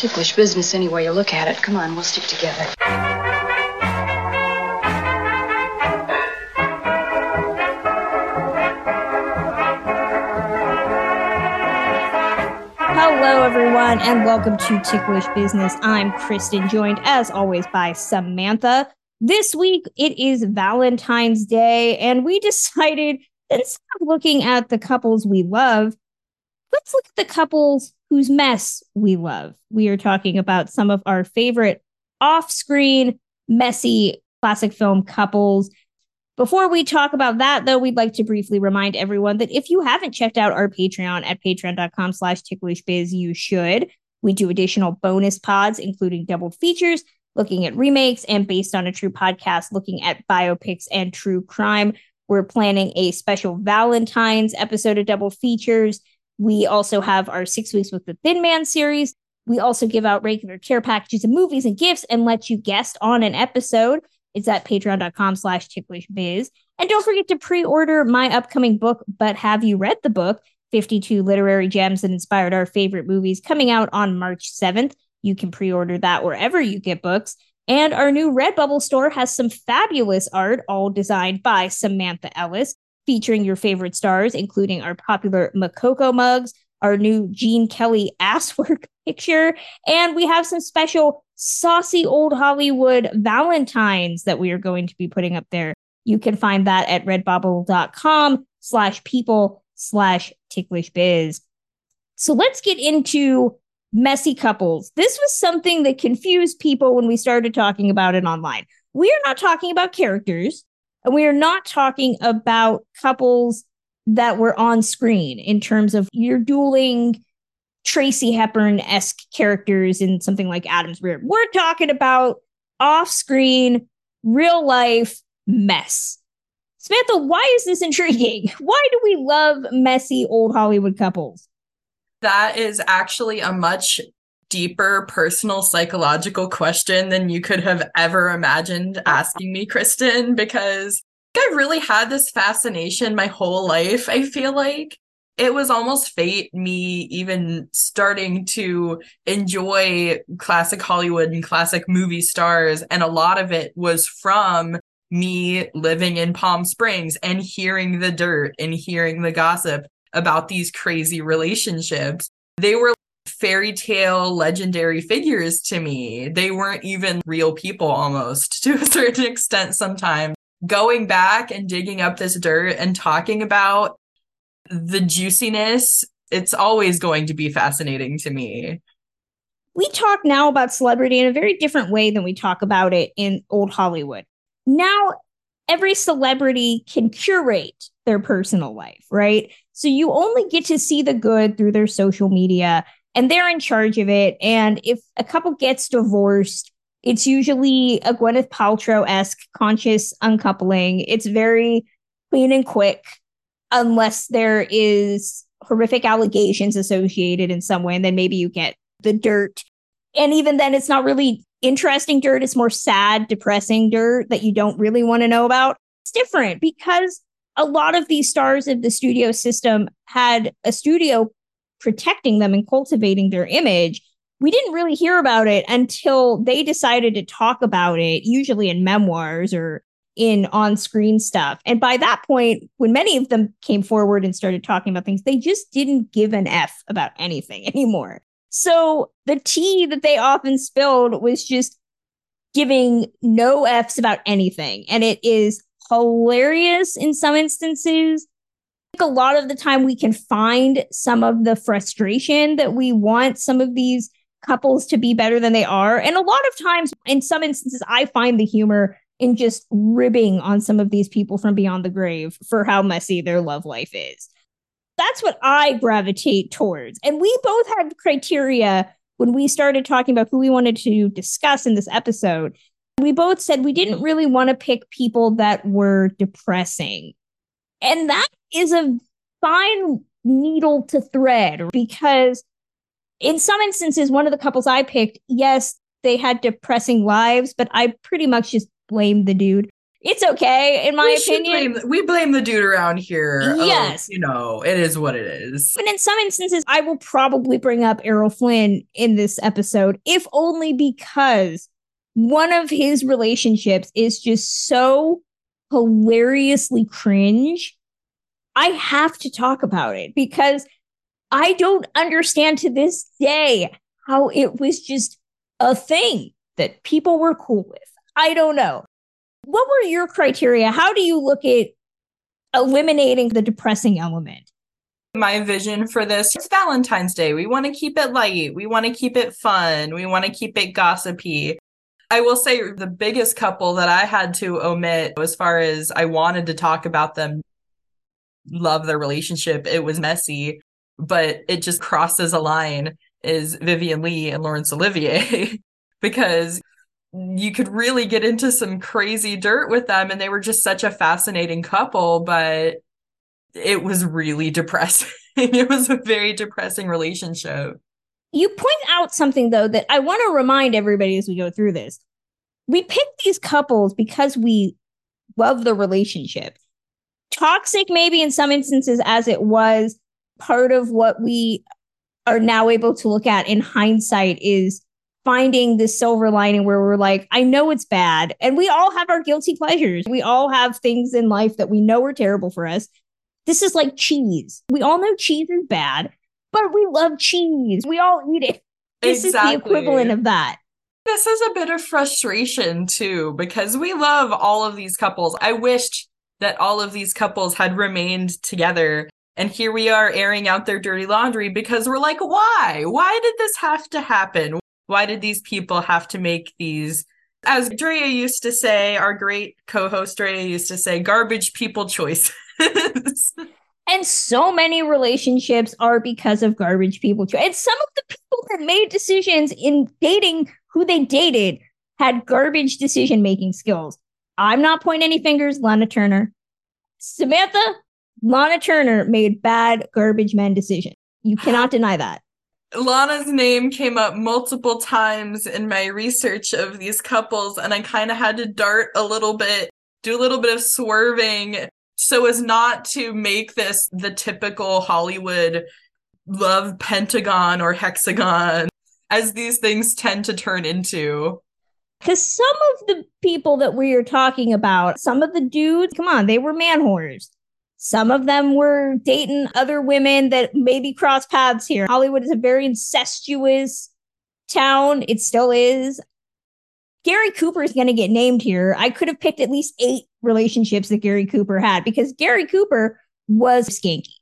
ticklish business any way you look at it. Come on, we'll stick together. Hello, everyone, and welcome to Ticklish Business. I'm Kristen, joined as always by Samantha. This week it is Valentine's Day, and we decided instead of looking at the couples we love, let's look at the couples whose mess we love. We are talking about some of our favorite off screen, messy classic film couples. Before we talk about that, though, we'd like to briefly remind everyone that if you haven't checked out our Patreon at patreon.com slash ticklishbiz, you should. We do additional bonus pods, including double features, looking at remakes, and based on a true podcast, looking at biopics and true crime. We're planning a special Valentine's episode of double features. We also have our six weeks with the Thin Man series. We also give out regular care packages of movies and gifts and let you guest on an episode. It's at patreon.com slash ticklishbiz. And don't forget to pre-order my upcoming book, But Have You Read the Book? 52 literary gems that inspired our favorite movies coming out on March 7th. You can pre-order that wherever you get books. And our new Redbubble store has some fabulous art, all designed by Samantha Ellis, featuring your favorite stars, including our popular Makoko mugs, our new Gene Kelly asswork picture, and we have some special saucy old Hollywood Valentines that we are going to be putting up there. You can find that at redbubble.com slash people slash ticklish biz. So let's get into messy couples. This was something that confused people when we started talking about it online. We are not talking about characters, and we are not talking about couples that were on screen in terms of you're dueling Tracy Hepburn esque characters in something like Adam's Rear. We're talking about off screen, real life mess. Samantha, why is this intriguing? Why do we love messy old Hollywood couples? That is actually a much deeper personal psychological question than you could have ever imagined asking me, Kristen, because I've really had this fascination my whole life. I feel like it was almost fate me even starting to enjoy classic Hollywood and classic movie stars. And a lot of it was from me living in Palm Springs and hearing the dirt and hearing the gossip about these crazy relationships. They were fairy tale legendary figures to me. They weren't even real people almost to a certain extent sometimes. Going back and digging up this dirt and talking about the juiciness, it's always going to be fascinating to me. We talk now about celebrity in a very different way than we talk about it in old Hollywood. Now, every celebrity can curate their personal life, right? So you only get to see the good through their social media and they're in charge of it. And if a couple gets divorced, it's usually a Gwyneth Paltrow esque conscious uncoupling. It's very clean and quick, unless there is horrific allegations associated in some way. And then maybe you get the dirt. And even then, it's not really interesting dirt. It's more sad, depressing dirt that you don't really want to know about. It's different because a lot of these stars of the studio system had a studio protecting them and cultivating their image. We didn't really hear about it until they decided to talk about it, usually in memoirs or in on screen stuff. And by that point, when many of them came forward and started talking about things, they just didn't give an F about anything anymore. So the tea that they often spilled was just giving no F's about anything. And it is hilarious in some instances. A lot of the time we can find some of the frustration that we want some of these couples to be better than they are. And a lot of times, in some instances, I find the humor in just ribbing on some of these people from beyond the grave for how messy their love life is. That's what I gravitate towards. And we both had criteria when we started talking about who we wanted to discuss in this episode we both said we didn't really want to pick people that were depressing. And that is a fine needle to thread because in some instances, one of the couples I picked, yes, they had depressing lives, but I pretty much just blamed the dude. It's okay, in my we opinion. Blame, we blame the dude around here. Yes. Oh, you know, it is what it is. And in some instances, I will probably bring up Errol Flynn in this episode, if only because one of his relationships is just so hilariously cringe. I have to talk about it because I don't understand to this day how it was just a thing that people were cool with. I don't know. What were your criteria? How do you look at eliminating the depressing element? My vision for this is Valentine's Day. We want to keep it light. We want to keep it fun. We want to keep it gossipy. I will say the biggest couple that I had to omit as far as I wanted to talk about them, love their relationship. It was messy, but it just crosses a line is Vivien Leigh and Laurence Olivier because you could really get into some crazy dirt with them and they were just such a fascinating couple but it was really depressing it was a very depressing relationship you point out something though that i want to remind everybody as we go through this we pick these couples because we love the relationship toxic maybe in some instances as it was part of what we are now able to look at in hindsight is finding the silver lining where we're like, I know it's bad. And we all have our guilty pleasures. We all have things in life that we know are terrible for us. This is like cheese. We all know cheese is bad, but we love cheese. We all eat it. This exactly. is the equivalent of that. This is a bit of frustration too, because we love all of these couples. I wished that all of these couples had remained together. And here we are airing out their dirty laundry because we're like, why? Why did this have to happen? Why did these people have to make these? As Drea used to say, our great co host Drea used to say, garbage people choices. and so many relationships are because of garbage people. And some of the people that made decisions in dating who they dated had garbage decision making skills. I'm not pointing any fingers, Lana Turner. Samantha, Lana Turner made bad garbage men decisions. You cannot deny that. Lana's name came up multiple times in my research of these couples, and I kind of had to dart a little bit, do a little bit of swerving so as not to make this the typical Hollywood love pentagon or hexagon, as these things tend to turn into. Because some of the people that we are talking about, some of the dudes, come on, they were man whores. Some of them were dating other women that maybe cross paths here. Hollywood is a very incestuous town. It still is. Gary Cooper is going to get named here. I could have picked at least eight relationships that Gary Cooper had because Gary Cooper was skanky.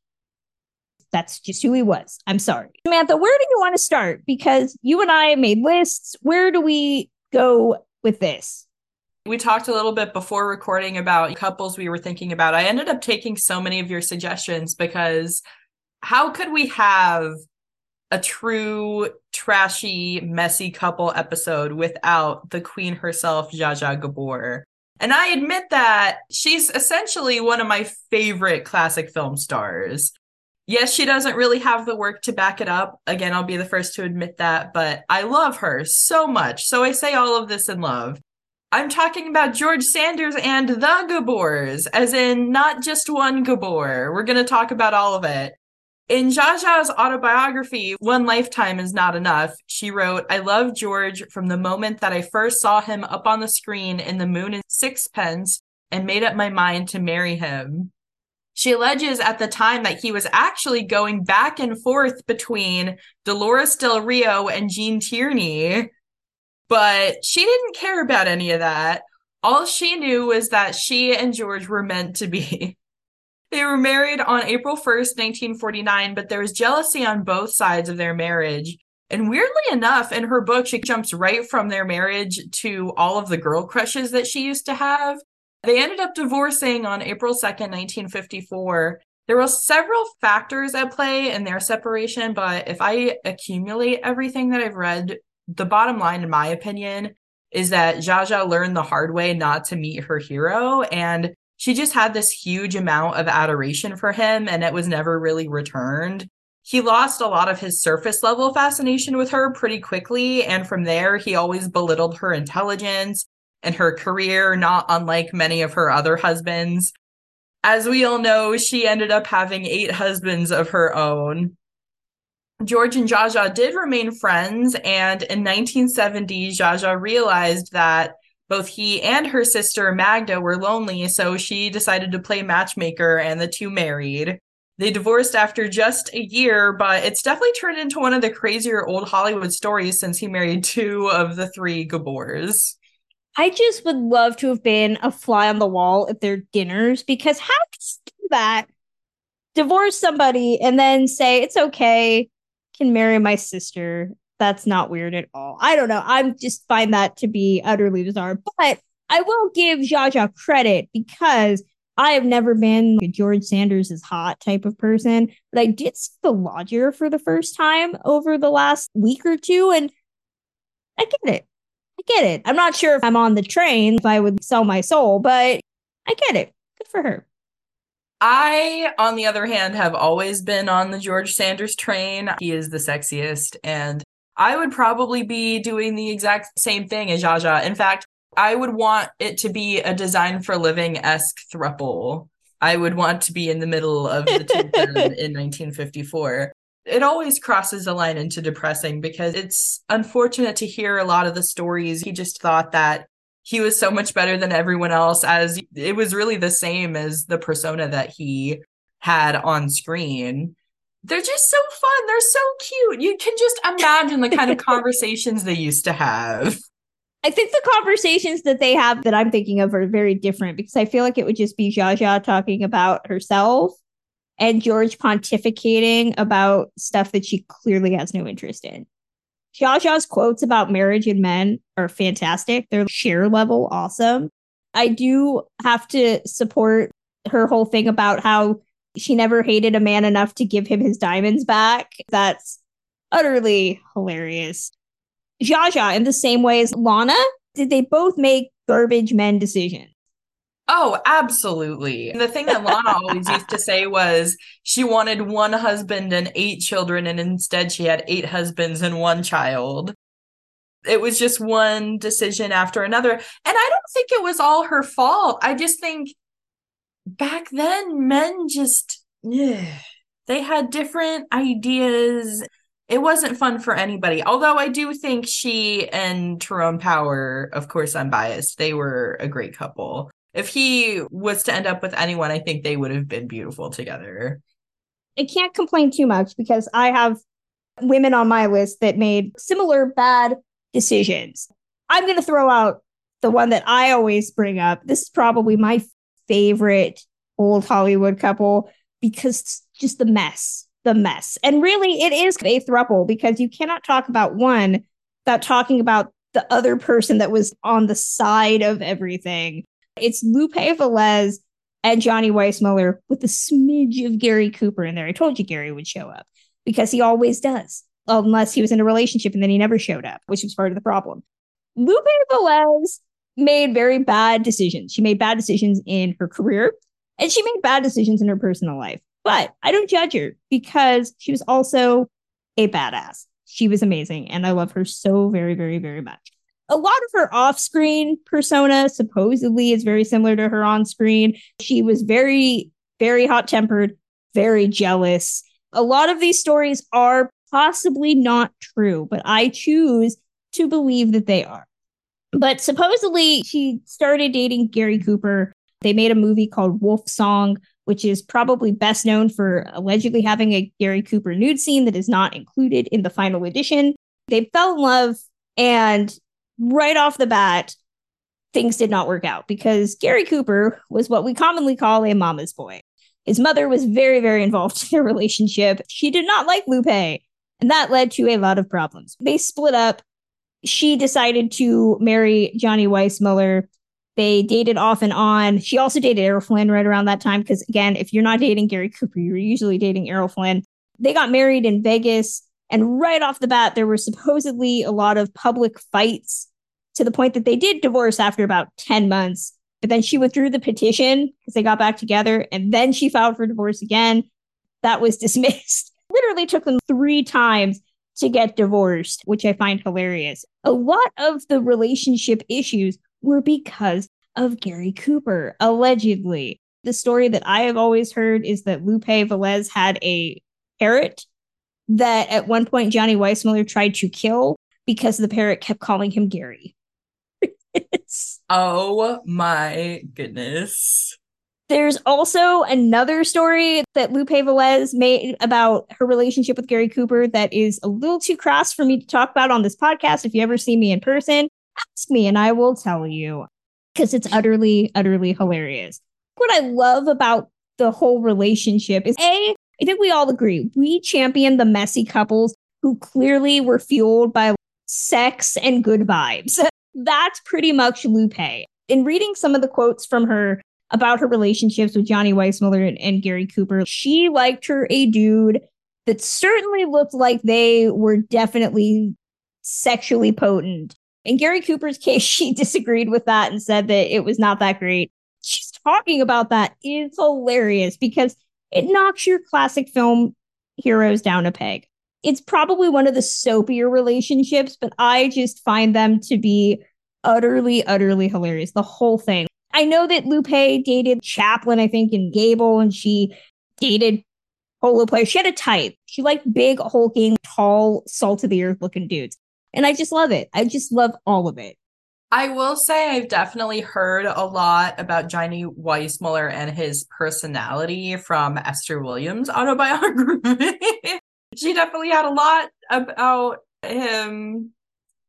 That's just who he was. I'm sorry. Samantha, where do you want to start? Because you and I made lists. Where do we go with this? We talked a little bit before recording about couples we were thinking about. I ended up taking so many of your suggestions because how could we have a true trashy, messy couple episode without the queen herself, Zsa Zsa Gabor? And I admit that she's essentially one of my favorite classic film stars. Yes, she doesn't really have the work to back it up. Again, I'll be the first to admit that, but I love her so much. So I say all of this in love. I'm talking about George Sanders and the Gabors, as in not just one Gabor. We're going to talk about all of it. In Zsa Zsa's autobiography, One Lifetime is Not Enough, she wrote, I love George from the moment that I first saw him up on the screen in The Moon and Sixpence and made up my mind to marry him. She alleges at the time that he was actually going back and forth between Dolores Del Rio and Gene Tierney but she didn't care about any of that. All she knew was that she and George were meant to be. they were married on April 1st, 1949, but there was jealousy on both sides of their marriage. And weirdly enough, in her book, she jumps right from their marriage to all of the girl crushes that she used to have. They ended up divorcing on April 2nd, 1954. There were several factors at play in their separation, but if I accumulate everything that I've read the bottom line, in my opinion, is that Zsa Zsa learned the hard way not to meet her hero. And she just had this huge amount of adoration for him, and it was never really returned. He lost a lot of his surface level fascination with her pretty quickly. And from there, he always belittled her intelligence. and her career, not unlike many of her other husbands. As we all know, she ended up having eight husbands of her own. George and Zsa did remain friends, and in 1970, Zsa Zsa realized that both he and her sister Magda were lonely, so she decided to play matchmaker, and the two married. They divorced after just a year, but it's definitely turned into one of the crazier old Hollywood stories since he married two of the three Gabors. I just would love to have been a fly on the wall at their dinners because how can you do that? Divorce somebody and then say it's okay, can marry my sister. That's not weird at all. I don't know. I just find that to be utterly bizarre. But I will give Zsa Zsa credit because I have never been a George Sanders is hot type of person, but I did see The Lodger for the first time over the last week or two, and I get it. I get it. I'm not sure if I'm on the train, if I would sell my soul, but I get it. Good for her. I, on the other hand, have always been on the George Sanders train. He is the sexiest, and I would probably be doing the exact same thing as Zsa. In fact, I would want it to be a design for living esque thruple. I would want to be in the middle of the two in 1954 it always crosses the line into depressing because it's unfortunate to hear a lot of the stories. He just thought that he was so much better than everyone else, as it was really the same as the persona that he had on screen. They're just so fun. They're so cute. You can just imagine the kind of conversations they used to have. I think the conversations that they have that I'm thinking of are very different because I feel like it would just be Zsa Zsa talking about herself and George pontificating about stuff that she clearly has no interest in. Zsa Zsa's quotes about marriage and men are fantastic. They're Cher level awesome. I do have to support her whole thing about how she never hated a man enough to give him his diamonds back. That's utterly hilarious. Zsa Zsa, in the same way as Lana, did they both make garbage men decisions? Oh, absolutely. And the thing that Lana always used to say was she wanted one husband and eight children, and instead she had eight husbands and one child. It was just one decision after another. And I don't think it was all her fault. I just think back then, men just, yeah, they had different ideas. It wasn't fun for anybody. Although I do think she and Tyrone Power, of course, I'm biased, they were a great couple if he was to end up with anyone, I think they would have been beautiful together. I can't complain too much because I have women on my list that made similar bad decisions. I'm going to throw out the one that I always bring up. This is probably my favorite old Hollywood couple because just the mess, the mess. And really, it is a thruple because you cannot talk about one without talking about the other person that was on the side of everything. It's Lupe Velez and Johnny Weissmuller with a smidge of Gary Cooper in there. I told you Gary would show up because he always does, unless he was in a relationship and then he never showed up, which was part of the problem. Lupe Velez made very bad decisions. She made bad decisions in her career and she made bad decisions in her personal life. But I don't judge her because she was also a badass. She was amazing and I love her so very, very, very much a lot of her off screen persona supposedly is very similar to her on screen. She was very, very hot tempered, very jealous. A lot of these stories are possibly not true, but I choose to believe that they are. But supposedly she started dating Gary Cooper. They made a movie called Wolf Song, which is probably best known for allegedly having a Gary Cooper nude scene that is not included in the final edition. They fell in love and right off the bat, things did not work out because Gary Cooper was what we commonly call a mama's boy. His mother was very, very involved in their relationship. She did not like Lupe, and that led to a lot of problems. They split up. She decided to marry Johnny Weissmuller. They dated off and on. She also dated Errol Flynn right around that time because, again, if you're not dating Gary Cooper, you're usually dating Errol Flynn. They got married in Vegas. And right off the bat, there were supposedly a lot of public fights to the point that they did divorce after about 10 months. But then she withdrew the petition because they got back together. And then she filed for divorce again. That was dismissed. Literally took them three times to get divorced, which I find hilarious. A lot of the relationship issues were because of Gary Cooper, allegedly. The story that I have always heard is that Lupe Velez had a parrot that at one point Johnny Weissmuller tried to kill because the parrot kept calling him Gary. oh my goodness. There's also another story that Lupe Velez made about her relationship with Gary Cooper that is a little too crass for me to talk about on this podcast. If you ever see me in person, ask me and I will tell you because it's utterly, utterly hilarious. What I love about the whole relationship is A, I think we all agree we champion the messy couples who clearly were fueled by sex and good vibes. That's pretty much Lupe. In reading some of the quotes from her about her relationships with Johnny Weissmuller and, and Gary Cooper. She liked her a dude that certainly looked like they were definitely sexually potent. In Gary Cooper's case, she disagreed with that and said that it was not that great. She's talking about that is hilarious because it knocks your classic film heroes down a peg. It's probably one of the soapier relationships, but I just find them to be utterly, utterly hilarious. The whole thing. I know that Lupe dated Chaplin, I think, and Gable, and she dated polo players. She had a type. She liked big, hulking, tall, salt of the earth looking dudes. And I just love it. I just love all of it. I will say I've definitely heard a lot about Johnny Weissmuller and his personality from Esther Williams' autobiography. she definitely had a lot about him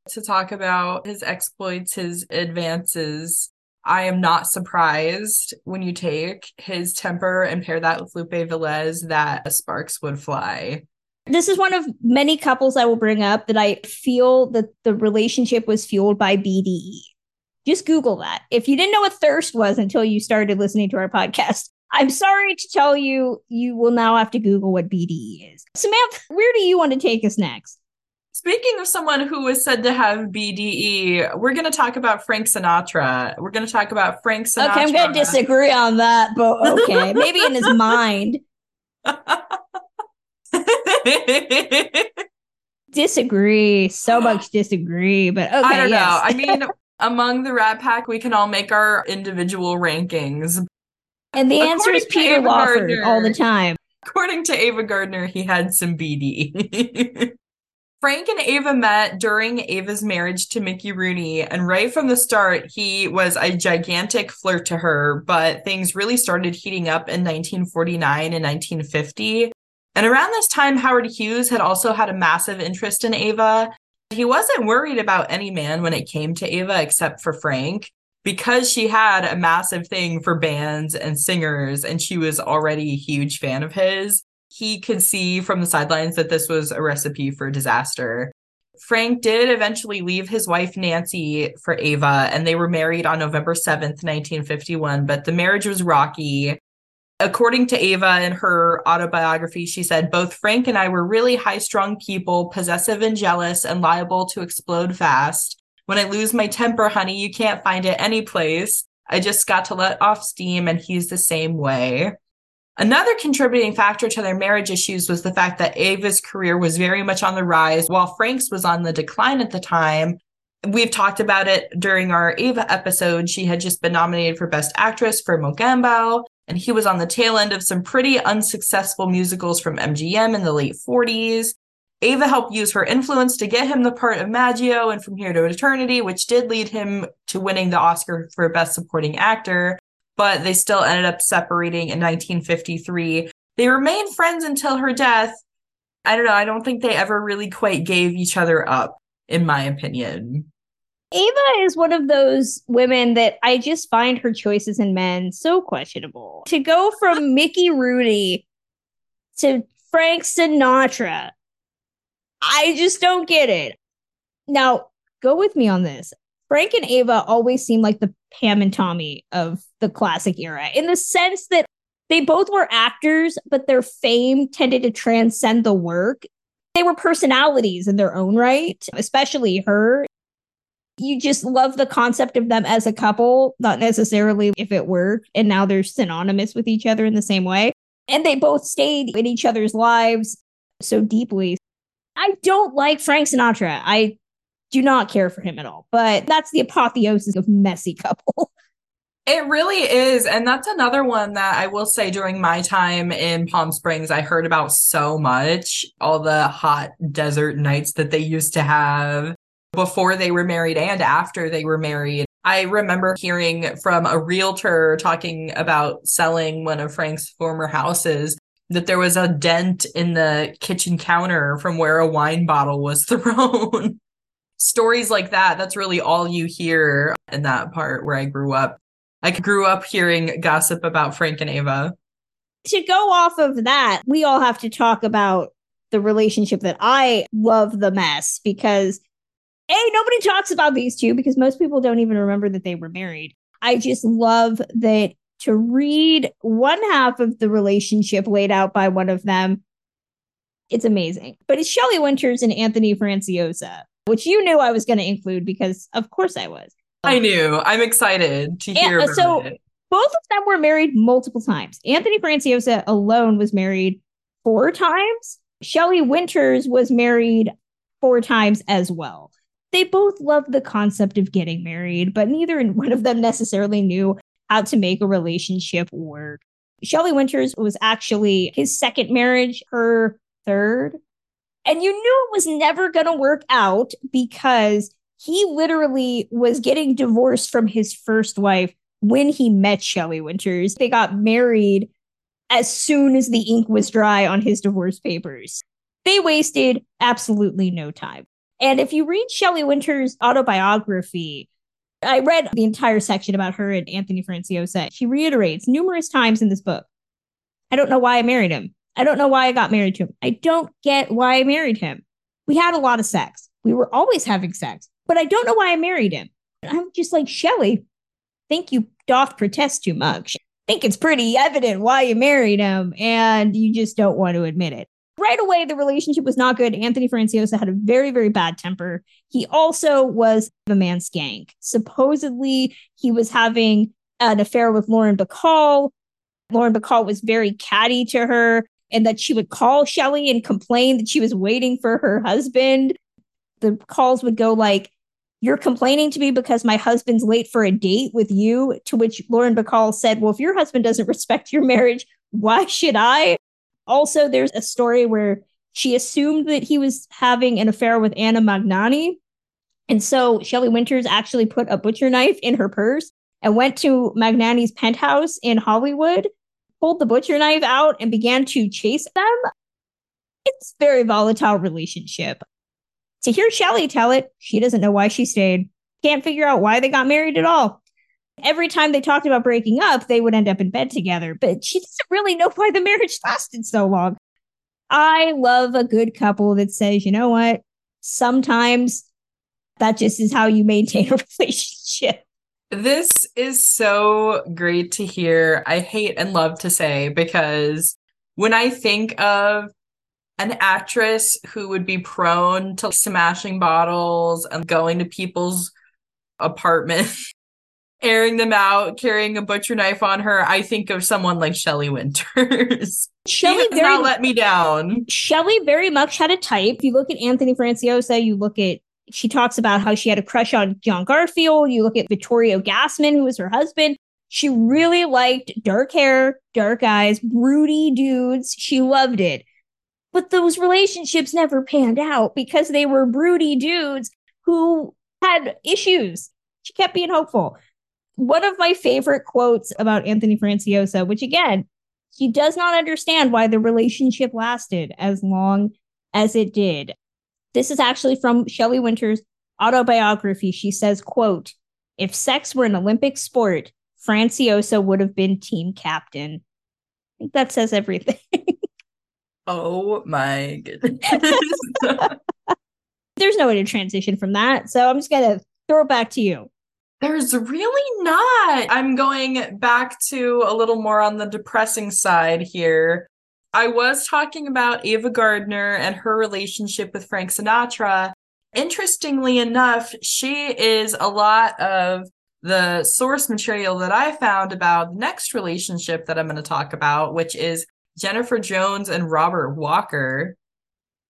to talk about his exploits, his advances. I am not surprised when you take his temper and pair that with Lupe Velez that sparks would fly. This is one of many couples I will bring up that I feel that the relationship was fueled by BDE. Just Google that. If you didn't know what thirst was until you started listening to our podcast, I'm sorry to tell you, you will now have to Google what BDE is. Samantha, where do you want to take us next? Speaking of someone who was said to have BDE, we're going to talk about Frank Sinatra. We're going to talk about Frank Sinatra. Okay, I'm going to disagree on that, but okay, maybe in his mind. disagree, so much disagree, but okay. I don't yes. know. I mean, among the Rat Pack, we can all make our individual rankings. And the According answer is Peter Lawford Gardner, all the time. According to Ava Gardner, he had some BD. Frank and Ava met during Ava's marriage to Mickey Rooney, and right from the start, he was a gigantic flirt to her. But things really started heating up in 1949 and 1950. And around this time, Howard Hughes had also had a massive interest in Ava. He wasn't worried about any man when it came to Ava except for Frank because she had a massive thing for bands and singers, and she was already a huge fan of his he could see from the sidelines that this was a recipe for disaster. Frank did eventually leave his wife Nancy for Ava, and they were married on November 7th, 1951, but the marriage was rocky. According to Ava in her autobiography, she said, Both Frank and I were really high strung people, possessive and jealous, and liable to explode fast. When I lose my temper, honey, you can't find it any place. I just got to let off steam, and he's the same way. Another contributing factor to their marriage issues was the fact that Ava's career was very much on the rise while Frank's was on the decline at the time. We've talked about it during our Ava episode. She had just been nominated for Best Actress for Mogambo, and he was on the tail end of some pretty unsuccessful musicals from MGM in the late 40s. Ava helped use her influence to get him the part of Maggio and From Here to Eternity, which did lead him to winning the Oscar for Best Supporting Actor but they still ended up separating in 1953. They remained friends until her death. I don't know. I don't think they ever really quite gave each other up, in my opinion. Ava is one of those women that I just find her choices in men so questionable. To go from Mickey Rooney to Frank Sinatra, I just don't get it. Now, go with me on this. Frank and Ava always seem like the Pam and Tommy of the classic era in the sense that they both were actors, but their fame tended to transcend the work. They were personalities in their own right, especially her. You just love the concept of them as a couple, not necessarily if it worked. And now they're synonymous with each other in the same way. And they both stayed in each other's lives so deeply. I don't like Frank Sinatra. I do not care for him at all. But that's the apotheosis of messy couple. It really is. And that's another one that I will say during my time in Palm Springs, I heard about so much. All the hot desert nights that they used to have before they were married and after they were married. I remember hearing from a realtor talking about selling one of Frank's former houses that there was a dent in the kitchen counter from where a wine bottle was thrown. Stories like that, that's really all you hear in that part where I grew up. I grew up hearing gossip about Frank and Ava. To go off of that, we all have to talk about the relationship that I love the mess because A, nobody talks about these two because most people don't even remember that they were married. I just love that to read one half of the relationship laid out by one of them. It's amazing. But it's Shelley Winters and Anthony Franciosa, which you knew I was going to include because, of course, I was. I knew. I'm excited to hear. And, so it. both of them were married multiple times. Anthony Franciosa alone was married four times. Shelley Winters was married four times as well. They both loved the concept of getting married, but neither one of them necessarily knew how to make a relationship work. Shelley Winters was actually his second marriage, her third. And you knew it was never going to work out because he literally was getting divorced from his first wife when he met Shelley Winters. They got married as soon as the ink was dry on his divorce papers. They wasted absolutely no time. And if you read Shelley Winters' autobiography, I read the entire section about her and Anthony Franciosa. She reiterates numerous times in this book I don't know why I married him. I don't know why I got married to him. I don't get why I married him. We had a lot of sex. We were always having sex but I don't know why I married him. I'm just like, Shelley, think you doth protest too much. think it's pretty evident why you married him, and you just don't want to admit it. Right away, the relationship was not good. Anthony Franciosa had a very, very bad temper. He also was a man skank. Supposedly, he was having an affair with Lauren Bacall. Lauren Bacall was very catty to her, and that she would call Shelley and complain that she was waiting for her husband. The calls would go like, you're complaining to me because my husband's late for a date with you. To which Lauren Bacall said, Well, if your husband doesn't respect your marriage, why should I? Also, there's a story where she assumed that he was having an affair with Anna Magnani. And so Shelley Winters actually put a butcher knife in her purse and went to Magnani's penthouse in Hollywood, pulled the butcher knife out, and began to chase them. It's a very volatile relationship. To hear Shelley tell it, she doesn't know why she stayed. Can't figure out why they got married at all. Every time they talked about breaking up, they would end up in bed together, but she doesn't really know why the marriage lasted so long. I love a good couple that says, you know what? Sometimes that just is how you maintain a relationship. This is so great to hear. I hate and love to say because when I think of an actress who would be prone to smashing bottles and going to people's apartments, airing them out, carrying a butcher knife on her, I think of someone like Shelley Winters. Shelley very not let me down. Shelley very much had a type. You look at Anthony Franciosa, you look at she talks about how she had a crush on John Garfield. You look at Vittorio Gassman, who was her husband. She really liked dark hair, dark eyes, broody dudes. She loved it. But those relationships never panned out because they were broody dudes who had issues. She kept being hopeful. One of my favorite quotes about Anthony Franciosa, which again, he does not understand why the relationship lasted as long as it did. This is actually from Shelley Winters' autobiography. She says, quote, if sex were an Olympic sport, Franciosa would have been team captain. I think that says everything. Oh my goodness. There's no way to transition from that. So I'm just going to throw it back to you. There's really not. I'm going back to a little more on the depressing side here. I was talking about Ava Gardner and her relationship with Frank Sinatra. Interestingly enough, she is a lot of the source material that I found about the next relationship that I'm going to talk about, which is Jennifer Jones and Robert Walker.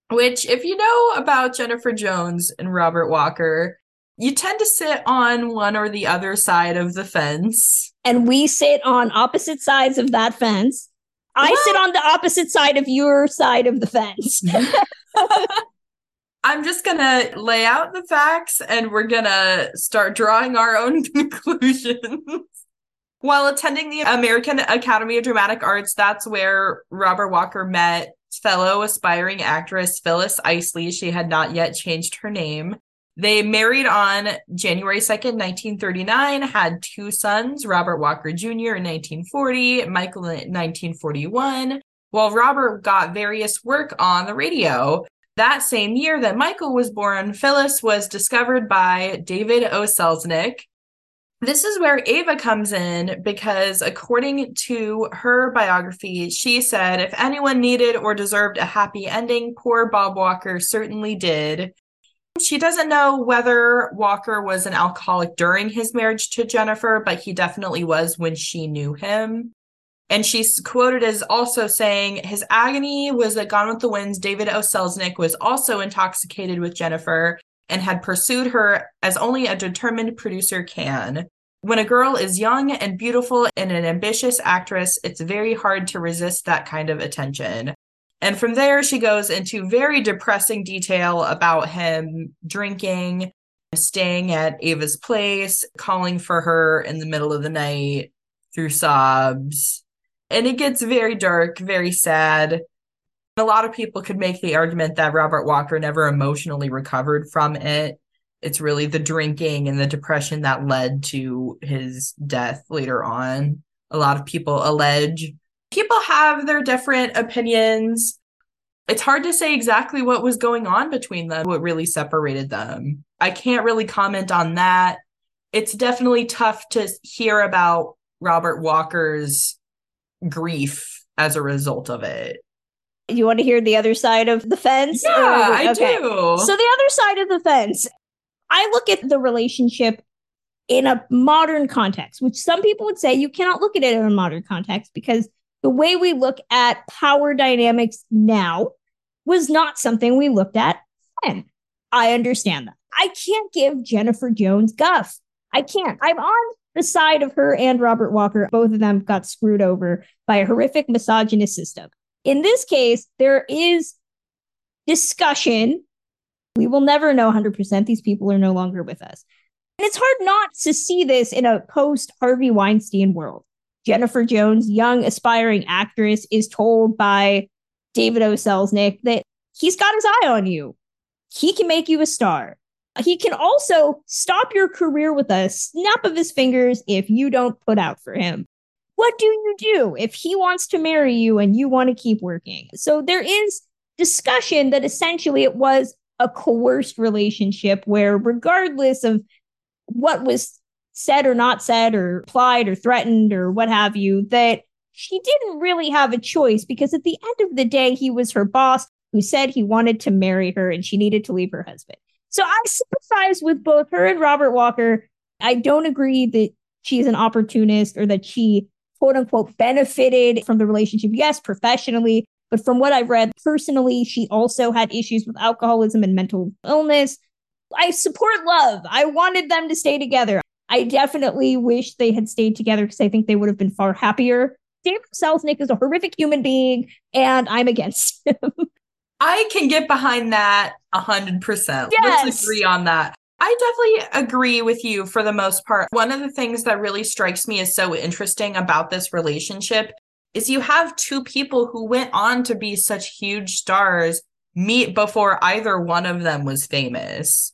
which, if you know about Jennifer Jones and Robert Walker, you tend to sit on one or the other side of the fence. And we sit on opposite sides of that fence. I sit on the opposite side of your side of the fence. I'm just going to lay out the facts and we're going to start drawing our own conclusions. While attending the American Academy of Dramatic Arts, that's where Robert Walker met fellow aspiring actress Phyllis Isley. She had not yet changed her name. They married on January 2nd, 1939, had two sons, Robert Walker Jr. in 1940, Michael in 1941, while Robert got various work on the radio. That same year that Michael was born, Phyllis was discovered by David O. Selznick, this is where Ava comes in because, according to her biography, she said if anyone needed or deserved a happy ending, poor Bob Walker certainly did. She doesn't know whether Walker was an alcoholic during his marriage to Jennifer, but he definitely was when she knew him. And she's quoted as also saying, His agony was that Gone with the Wind's, David O. Selznick was also intoxicated with Jennifer and had pursued her as only a determined producer can. When a girl is young and beautiful and an ambitious actress, it's very hard to resist that kind of attention. And from there, she goes into very depressing detail about him drinking, staying at Ava's place, calling for her in the middle of the night through sobs. And it gets very dark, very sad. A lot of people could make the argument that Robert Walker never emotionally recovered from it. It's really the drinking and the depression that led to his death later on. A lot of people allege people have their different opinions. It's hard to say exactly what was going on between them, what really separated them. I can't really comment on that. It's definitely tough to hear about Robert Walker's grief as a result of it. You want to hear the other side of the fence? Yeah, I okay. do. So the other side of the fence, I look at the relationship in a modern context, which some people would say you cannot look at it in a modern context because the way we look at power dynamics now was not something we looked at then. I understand that. I can't give Jennifer Jones guff. I can't. I'm on the side of her and Robert Walker. Both of them got screwed over by a horrific misogynist system. In this case, there is discussion. We will never know 100%. These people are no longer with us. And it's hard not to see this in a post Harvey Weinstein world. Jennifer Jones, young aspiring actress, is told by David O. Selznick that he's got his eye on you. He can make you a star. He can also stop your career with a snap of his fingers if you don't put out for him what do you do if he wants to marry you and you want to keep working? So there is discussion that essentially it was a coerced relationship where, regardless of what was said or not said, or applied or threatened or what have you, that she didn't really have a choice because at the end of the day, he was her boss who said he wanted to marry her and she needed to leave her husband. So I sympathize with both her and Robert Walker. I don't agree that she's an opportunist or that she quote unquote benefited from the relationship. Yes, professionally, but from what I've read personally, she also had issues with alcoholism and mental illness. I support love. I wanted them to stay together. I definitely wish they had stayed together because I think they would have been far happier. David Selznick is a horrific human being, and I'm against him. I can get behind that a hundred percent. Let's agree on that. I definitely agree with you for the most part. One of the things that really strikes me as so interesting about this relationship is you have two people who went on to be such huge stars meet before either one of them was famous.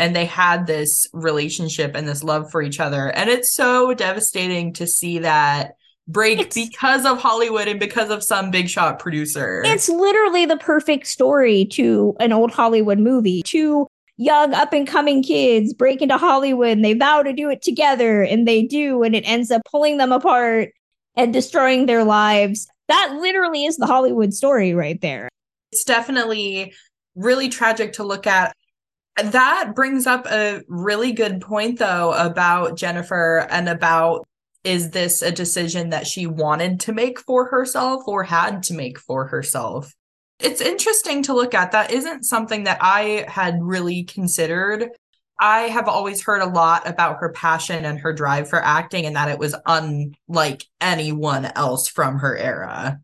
And they had this relationship and this love for each other. And it's so devastating to see that break it's, because of Hollywood and because of some big shot producer. It's literally the perfect story to an old Hollywood movie. To young up and coming kids break into Hollywood and they vow to do it together and they do and it ends up pulling them apart and destroying their lives. That literally is the Hollywood story right there. It's definitely really tragic to look at. That brings up a really good point though about Jennifer and about is this a decision that she wanted to make for herself or had to make for herself? It's interesting to look at. That isn't something that I had really considered. I have always heard a lot about her passion and her drive for acting, and that it was unlike anyone else from her era.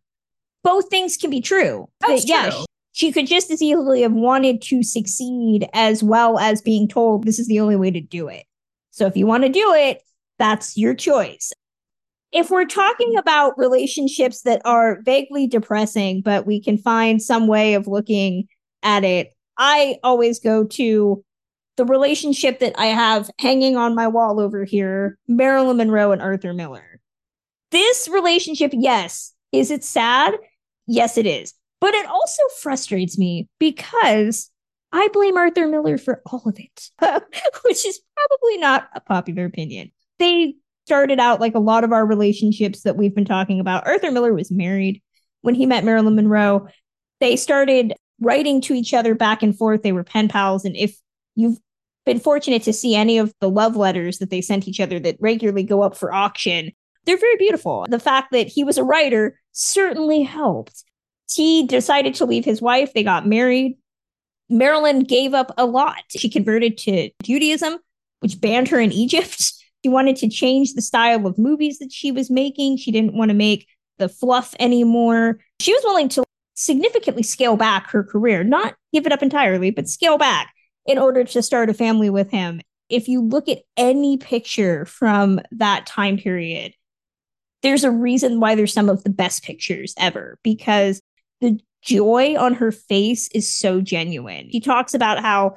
Both things can be true. That's That, yeah, true. She could just as easily have wanted to succeed as well as being told this is the only way to do it. So if you want to do it, that's your choice. If we're talking about relationships that are vaguely depressing, but we can find some way of looking at it, I always go to the relationship that I have hanging on my wall over here Marilyn Monroe and Arthur Miller. This relationship, yes, is it sad? Yes, it is. But it also frustrates me because I blame Arthur Miller for all of it, which is probably not a popular opinion. They started out like a lot of our relationships that we've been talking about. Arthur Miller was married when he met Marilyn Monroe. They started writing to each other back and forth. They were pen pals. And if you've been fortunate to see any of the love letters that they sent each other that regularly go up for auction, they're very beautiful. The fact that he was a writer certainly helped. He decided to leave his wife. They got married. Marilyn gave up a lot. She converted to Judaism, which banned her in Egypt. She wanted to change the style of movies that she was making. She didn't want to make the fluff anymore. She was willing to significantly scale back her career, not give it up entirely, but scale back in order to start a family with him. If you look at any picture from that time period, there's a reason why there's some of the best pictures ever because the joy on her face is so genuine. He talks about how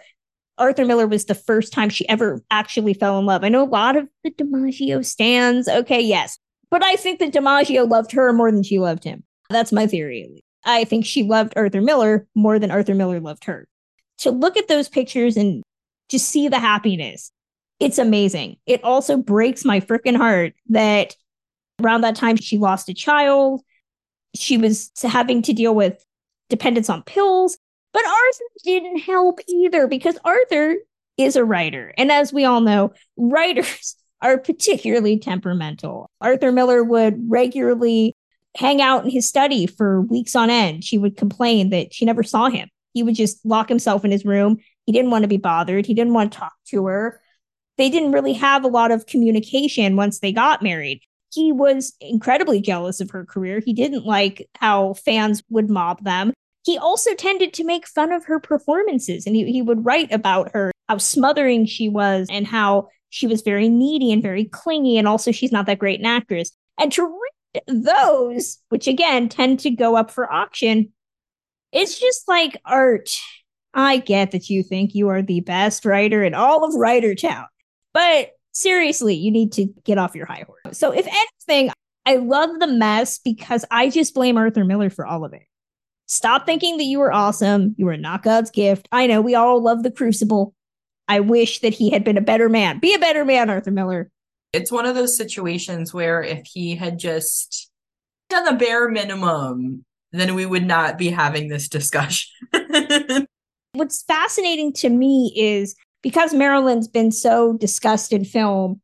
Arthur Miller was the first time she ever actually fell in love. I know a lot of the DiMaggio stands. Okay, yes. But I think that DiMaggio loved her more than she loved him. That's my theory. I think she loved Arthur Miller more than Arthur Miller loved her. To look at those pictures and just see the happiness, it's amazing. It also breaks my freaking heart that around that time she lost a child. She was having to deal with dependence on pills. But Arthur didn't help either because Arthur is a writer. And as we all know, writers are particularly temperamental. Arthur Miller would regularly hang out in his study for weeks on end. She would complain that she never saw him. He would just lock himself in his room. He didn't want to be bothered. He didn't want to talk to her. They didn't really have a lot of communication once they got married. He was incredibly jealous of her career. He didn't like how fans would mob them. He also tended to make fun of her performances and he, he would write about her how smothering she was and how she was very needy and very clingy and also she's not that great an actress. And to read those which again tend to go up for auction it's just like art. I get that you think you are the best writer in all of writer town but seriously you need to get off your high horse so if anything i love the mess because i just blame arthur miller for all of it Stop thinking that you were awesome. You were not God's gift. I know we all love the crucible. I wish that he had been a better man. Be a better man, Arthur Miller. It's one of those situations where if he had just done the bare minimum, then we would not be having this discussion. What's fascinating to me is because Marilyn's been so discussed in film,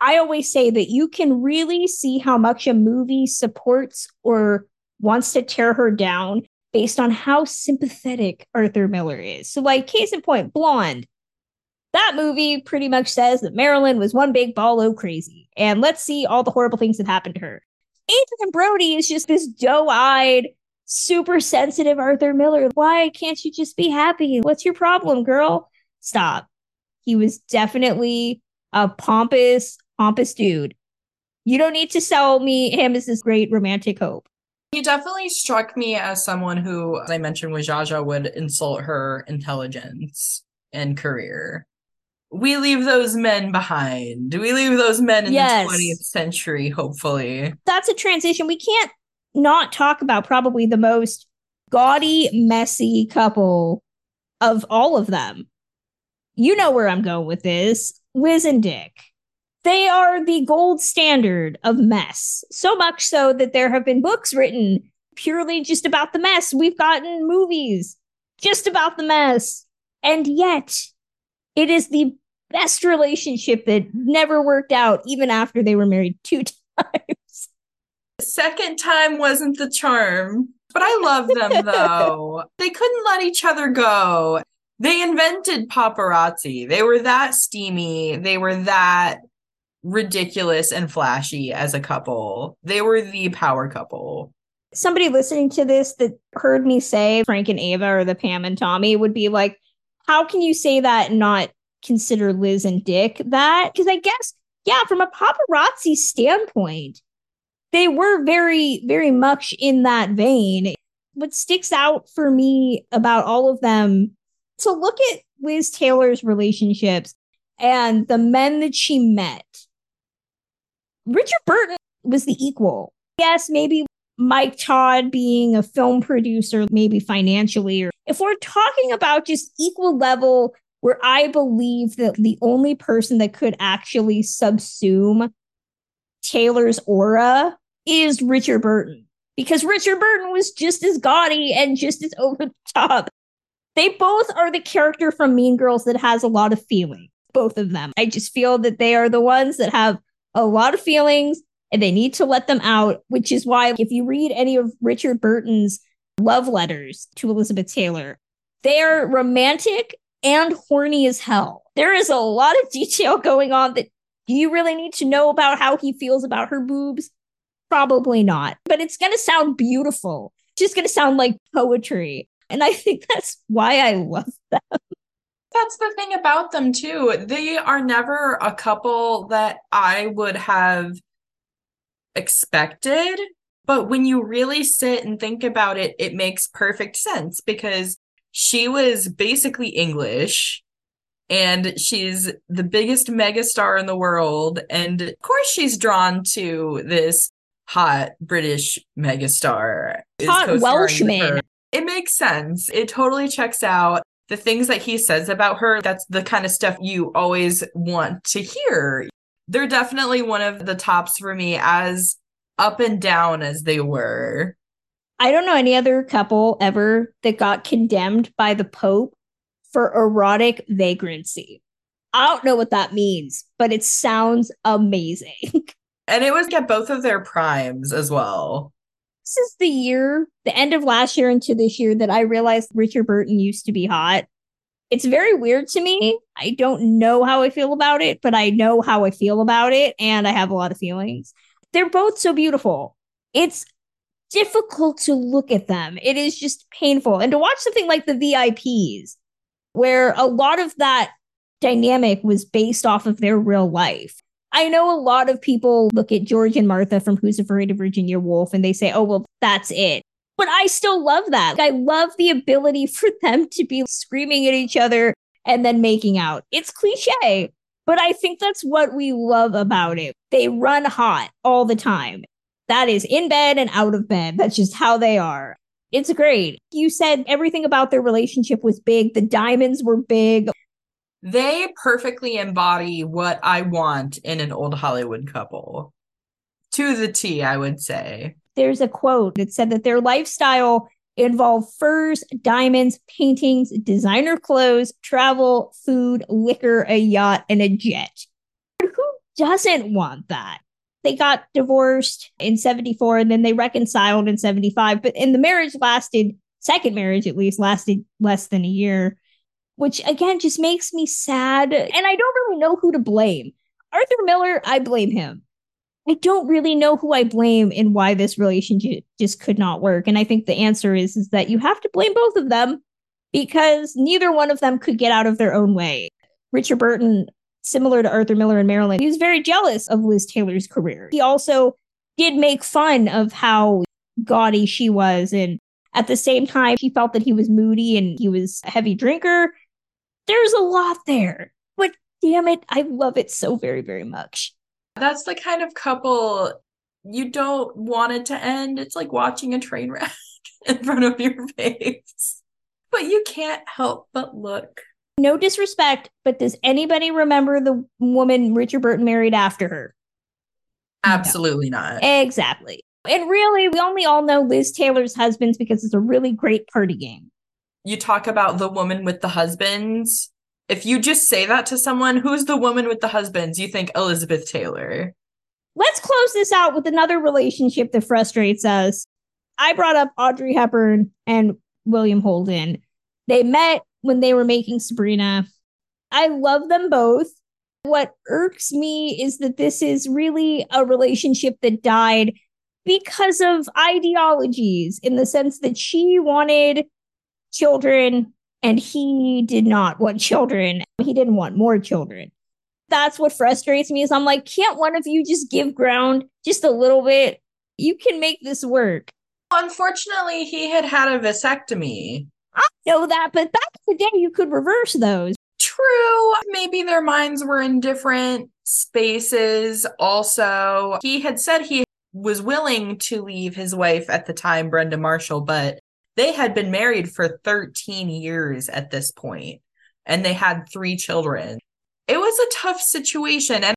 I always say that you can really see how much a movie supports or wants to tear her down based on how sympathetic Arthur Miller is. So, like, case in point, Blonde. That movie pretty much says that Marilyn was one big ball of crazy. And let's see all the horrible things that happened to her. Adrien Brody is just this doe eyed, super sensitive Arthur Miller. Why can't you just be happy? What's your problem, girl? Stop. He was definitely a pompous, pompous dude. You don't need to sell me him as this great romantic hope. He definitely struck me as someone who, as I mentioned with Jaja, would insult her intelligence and career. We leave those men behind. We leave those men in Yes. the 20th century, hopefully. That's a transition. We can't not talk about probably the most gaudy, messy couple of all of them. You know where I'm going with this. Liz and Dick. They are the gold standard of mess. So much so that there have been books written purely just about the mess. We've gotten movies just about the mess. And yet, it is the best relationship that never worked out, even after they were married two times. The Second time wasn't the charm. But I love them though. they couldn't let each other go. They invented paparazzi. They were that steamy. They were that ridiculous and flashy as a couple. They were the power couple. Somebody listening to this that heard me say Frank and Ava or the Pam and Tommy would be like, how can you say that and not consider Liz and Dick that? Because I guess, yeah, from a paparazzi standpoint, they were very, very much in that vein. What sticks out for me about all of them, to look at Liz Taylor's relationships and the men that she met. Richard Burton was the equal. Yes, maybe Mike Todd being a film producer, maybe financially, or if we're talking about just equal level, where I believe that the only person that could actually subsume Taylor's aura is Richard Burton. Because Richard Burton was just as gaudy and just as over the top. They both are the character from Mean Girls that has a lot of feeling, both of them. I just feel that they are the ones that have a lot of feelings and they need to let them out, which is why if you read any of Richard Burton's love letters to Elizabeth Taylor, they are romantic and horny as hell. There is a lot of detail going on that you really need to know about how he feels about her boobs? Probably not, but it's going to sound beautiful. Just going to sound like poetry. And I think that's why I love them. That's the thing about them, too. They are never a couple that I would have expected. But when you really sit and think about it, it makes perfect sense because she was basically English and she's the biggest megastar in the world. And of course, she's drawn to this hot British megastar. Hot Welshman. It makes sense. It totally checks out. The things that he says about her, that's the kind of stuff you always want to hear they're definitely one of the tops for me as up and down as they were. I don't know any other couple ever that got condemned by the Pope for erotic vagrancy. I don't know what that means, but it sounds amazing. And it was at both of their primes as well. This is the year, the end of last year into this year, that I realized Richard Burton used to be hot. It's very weird to me. I don't know how I feel about it, but I know how I feel about it, and I have a lot of feelings. They're both so beautiful. It's difficult to look at them. It is just painful. And to watch something like the VIPs, where a lot of that dynamic was based off of their real life. I know a lot of people look at George and Martha from Who's Afraid of Virginia Woolf and they say, oh, well, that's it. But I still love that. I love the ability for them to be screaming at each other and then making out. It's cliche, but I think that's what we love about it. They run hot all the time. That is in bed and out of bed. That's just how they are. It's great. You said everything about their relationship was big. The diamonds were big. They perfectly embody what I want in an old Hollywood couple. To the T, I would say there's a quote that said that their lifestyle involved furs, diamonds, paintings, designer clothes, travel, food, liquor, a yacht, and a jet. Who doesn't want that? They got divorced in 74 and then they reconciled in 75, but and the marriage lasted, second marriage at least, lasted less than a year, which again just makes me sad. And I don't really know who to blame. Arthur Miller, I blame him. I don't really know who I blame and why this relationship just could not work. And I think the answer is, is that you have to blame both of them because neither one of them could get out of their own way. Richard Burton, similar to Arthur Miller and Marilyn, he was very jealous of Liz Taylor's career. He also did make fun of how gaudy she was. And at the same time, he felt that he was moody and he was a heavy drinker. There's a lot there. But damn it, I love it so very, very much. That's the kind of couple you don't want it to end. It's like watching a train wreck in front of your face. But you can't help but look. No disrespect, but does anybody remember the woman Richard Burton married after her? Absolutely no. not. Exactly. And really, we only all know Liz Taylor's husbands because it's a really great party game. You talk about the woman with the husbands if you just say that to someone, who's the woman with the husbands? You think Elizabeth Taylor. Let's close this out with another relationship that frustrates us. I brought up Audrey Hepburn and William Holden. They met when they were making Sabrina. I love them both. What irks me is that this is really a relationship that died because of ideologies in the sense that she wanted children and he did not want children. He didn't want more children. That's what frustrates me is I'm like, can't one of you just give ground just a little bit? You can make this work. Unfortunately, he had had a vasectomy. I know that, but back in the day, you could reverse those. True. Maybe their minds were in different spaces. Also, he had said he was willing to leave his wife at the time, Brenda Marshall, but they had been married for 13 years at this point and they had three children. It was a tough situation. And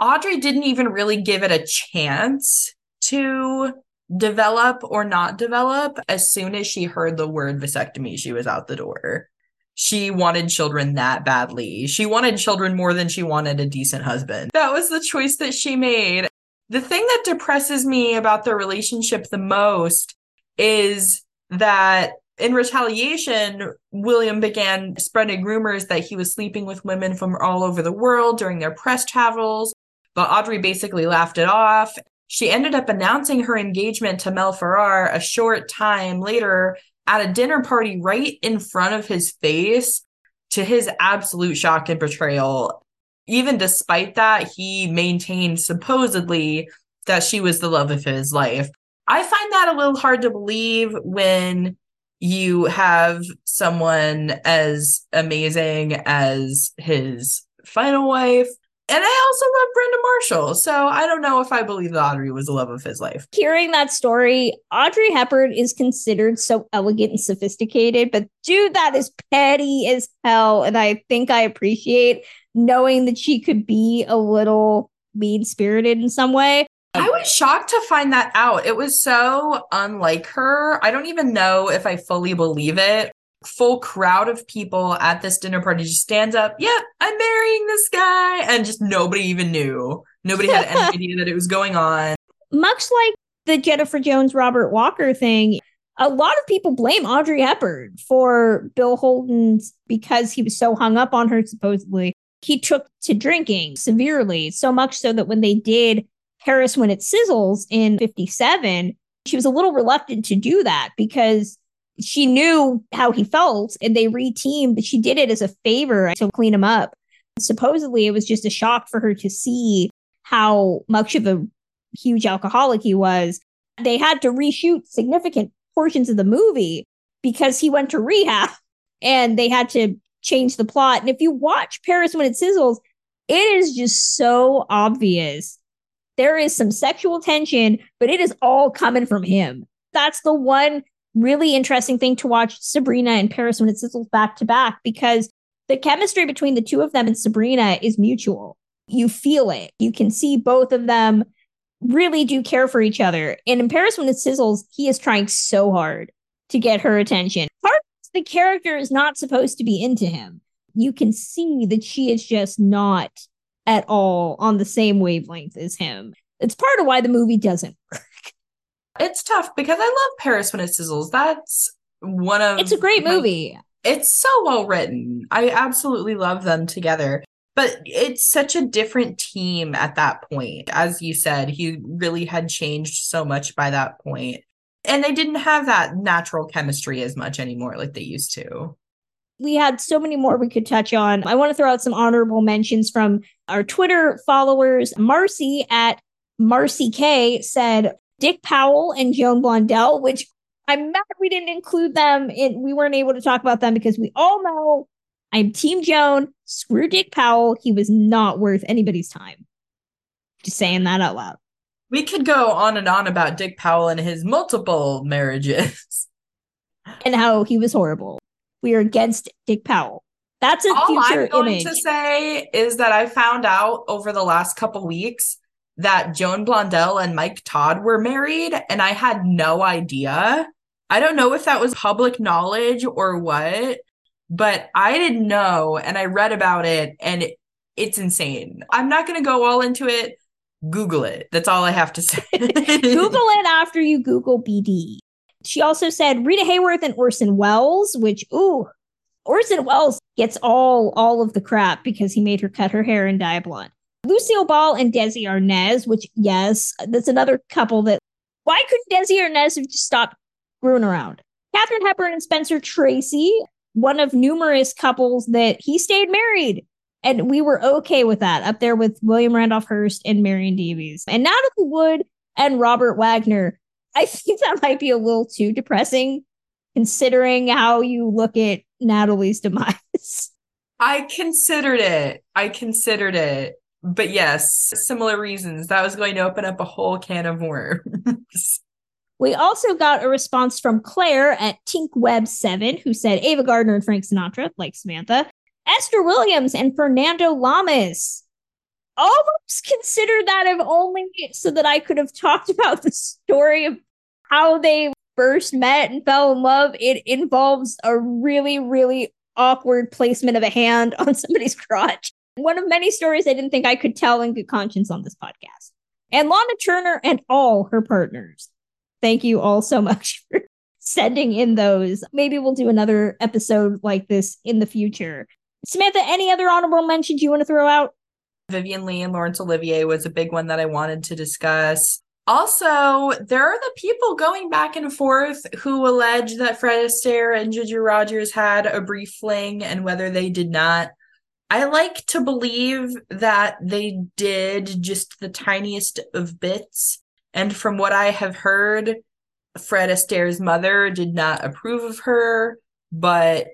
Audrey didn't even really give it a chance to develop or not develop. As soon as she heard the word vasectomy, she was out the door. She wanted children that badly. She wanted children more than she wanted a decent husband. That was the choice that she made. The thing that depresses me about their relationship the most is that in retaliation, William began spreading rumors that he was sleeping with women from all over the world during their press travels. But Audrey basically laughed it off. She ended up announcing her engagement to Mel Ferrer a short time later at a dinner party right in front of his face to his absolute shock and betrayal. Even despite that, he maintained supposedly that she was the love of his life. I find that a little hard to believe when you have someone as amazing as his final wife. And I also love Brenda Marshall. So I don't know if I believe that Audrey was the love of his life. Hearing that story, Audrey Hepburn is considered so elegant and sophisticated, but dude, that is petty as hell. And I think I appreciate knowing that she could be a little mean spirited in some way. I was shocked to find that out. It was so unlike her. I don't even know if I fully believe it. Full crowd of people at this dinner party just stands up. Yep, I'm marrying this guy. And just nobody even knew. Nobody had any idea that it was going on. Much like the Jennifer Jones Robert Walker thing, a lot of people blame Audrey Hepburn for Bill Holden's because he was so hung up on her, supposedly. He took to drinking severely, so much so that when they did Paris When It Sizzles in 57, she was a little reluctant to do that because she knew how he felt and they reteamed, but she did it as a favor to clean him up. Supposedly, it was just a shock for her to see how much of a huge alcoholic he was. They had to reshoot significant portions of the movie because he went to rehab and they had to change the plot. And if you watch Paris When It Sizzles, it is just so obvious there is some sexual tension, but it is all coming from him. That's the one really interesting thing to watch Sabrina and Paris when it sizzles back to back because the chemistry between the two of them and Sabrina is mutual. You feel it. You can see both of them really do care for each other. And in Paris when it sizzles, he is trying so hard to get her attention. Part the character is not supposed to be into him. You can see that she is just not at all on the same wavelength as him. It's part of why the movie doesn't work. It's tough because I love Paris when it sizzles. That's one of It's a great my, movie. It's so well written. I absolutely love them together. But it's such a different team at that point. As you said, he really had changed so much by that point. And they didn't have that natural chemistry as much anymore like they used to we had so many more we could touch on. I want to throw out some honorable mentions from our Twitter followers. Marcy at Marcy K said Dick Powell and Joan Blondell, which I'm mad we didn't include them in we weren't able to talk about them because we all know I'm Team Joan. Screw Dick Powell. He was not worth anybody's time. Just saying that out loud. We could go on and on about Dick Powell and his multiple marriages. and how he was horrible we are against Dick Powell. That's a All future I'm going image. to say is that I found out over the last couple weeks that Joan Blondell and Mike Todd were married, and I had no idea. I don't know if that was public knowledge or what, but I didn't know, and I read about it, and it, it's insane. I'm not going to go all into it, Google it. That's all I have to say. Google it after you Google BD. She also said Rita Hayworth and Orson Welles, which, ooh, Orson Welles gets all all of the crap because he made her cut her hair and dye blonde. Lucille Ball and Desi Arnaz, which, yes, that's another couple that. Why couldn't Desi Arnaz have just stopped screwing around? Katharine Hepburn and Spencer Tracy, one of numerous couples that he stayed married. And we were okay with that, up there with William Randolph Hearst and Marion Davies. And Natalie Wood and Robert Wagner. I think that might be a little too depressing considering how you look at Natalie's demise. I considered it. I considered it. But yes, similar reasons. That was going to open up a whole can of worms. We also got a response from Claire at TinkWeb7, who said Ava Gardner and Frank Sinatra, like Samantha, Esther Williams and Fernando Lamas. Almost consider that if only so that I could have talked about the story of how they first met and fell in love. It involves a really, really awkward placement of a hand on somebody's crotch. One of many stories I didn't think I could tell in good conscience on this podcast. And Lana Turner and all her partners. Thank you all so much for sending in those. Maybe we'll do another episode like this in the future. Samantha, any other honorable mentions you want to throw out? Vivien Leigh and Laurence Olivier was a big one that I wanted to discuss. Also, there are the people going back and forth who allege that Fred Astaire and Ginger Rogers had a brief fling and whether they did not. I like to believe that they did just the tiniest of bits. And from what I have heard, Fred Astaire's mother did not approve of her, but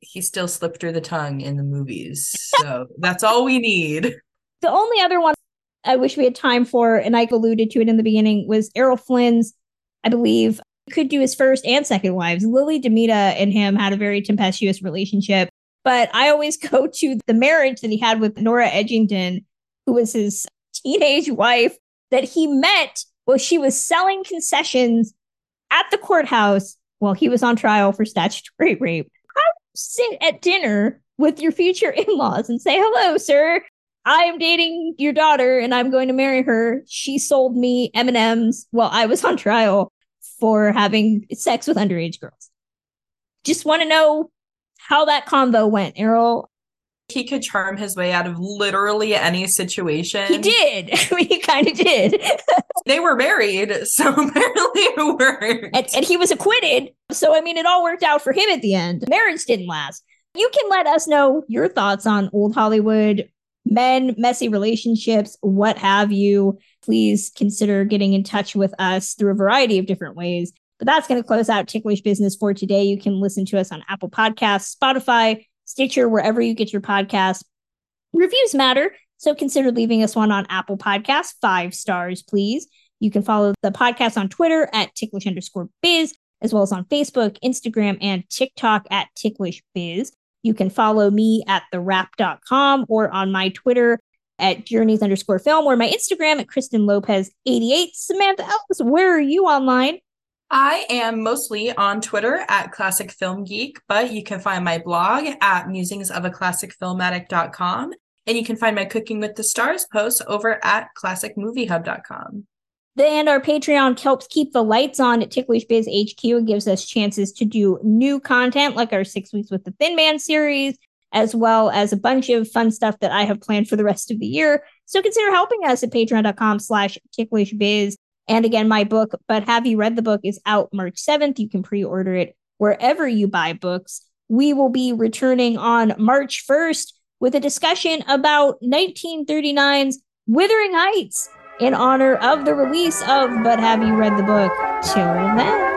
he still slipped her the tongue in the movies. So that's all we need. The only other one I wish we had time for, and I alluded to it in the beginning, was Errol Flynn's, I believe, could do his first and second wives. Lili Damita and him had a very tempestuous relationship. But I always go to the marriage that he had with Nora Eddington, who was his teenage wife that he met while she was selling concessions at the courthouse while he was on trial for statutory rape. How sit at dinner with your future in laws and say, hello, sir? I am dating your daughter and I'm going to marry her. She sold me M&Ms while I was on trial for having sex with underage girls. Just want to know how that convo went, Errol. He could charm his way out of literally any situation. He did. I mean, he kind of did. they were married, so apparently it worked. And, and he was acquitted. So, I mean, it all worked out for him at the end. Marriage didn't last. You can let us know your thoughts on old Hollywood men, messy relationships, what have you, please consider getting in touch with us through a variety of different ways. But that's going to close out Ticklish Business for today. You can listen to us on Apple Podcasts, Spotify, Stitcher, wherever you get your podcasts. Reviews matter, so consider leaving us one on Apple Podcasts. Five stars, please. You can follow the podcast on Twitter at ticklish underscore biz, as well as on Facebook, Instagram, and TikTok at ticklish biz. You can follow me at thewrap.com or on my Twitter at journeys underscore film or my Instagram at Kristen Lopez 88. Samantha Ellis, where are you online? I am mostly on Twitter at Classic Film Geek, but you can find my blog at musingsofaClassicFilmaddict.com. And you can find my Cooking with the Stars post over at classicmoviehub.com. And our Patreon helps keep the lights on at Ticklish Biz HQ and gives us chances to do new content like our Six Weeks with the Thin Man series, as well as a bunch of fun stuff that I have planned for the rest of the year. So consider helping us at patreon.com slash ticklishbiz. And again, my book, But Have You Read the Book, is out March 7th. You can pre order it wherever you buy books. We will be returning on March 1st with a discussion about 1939's Wuthering Heights in honor of the release of But Have You Read the Book? Till then.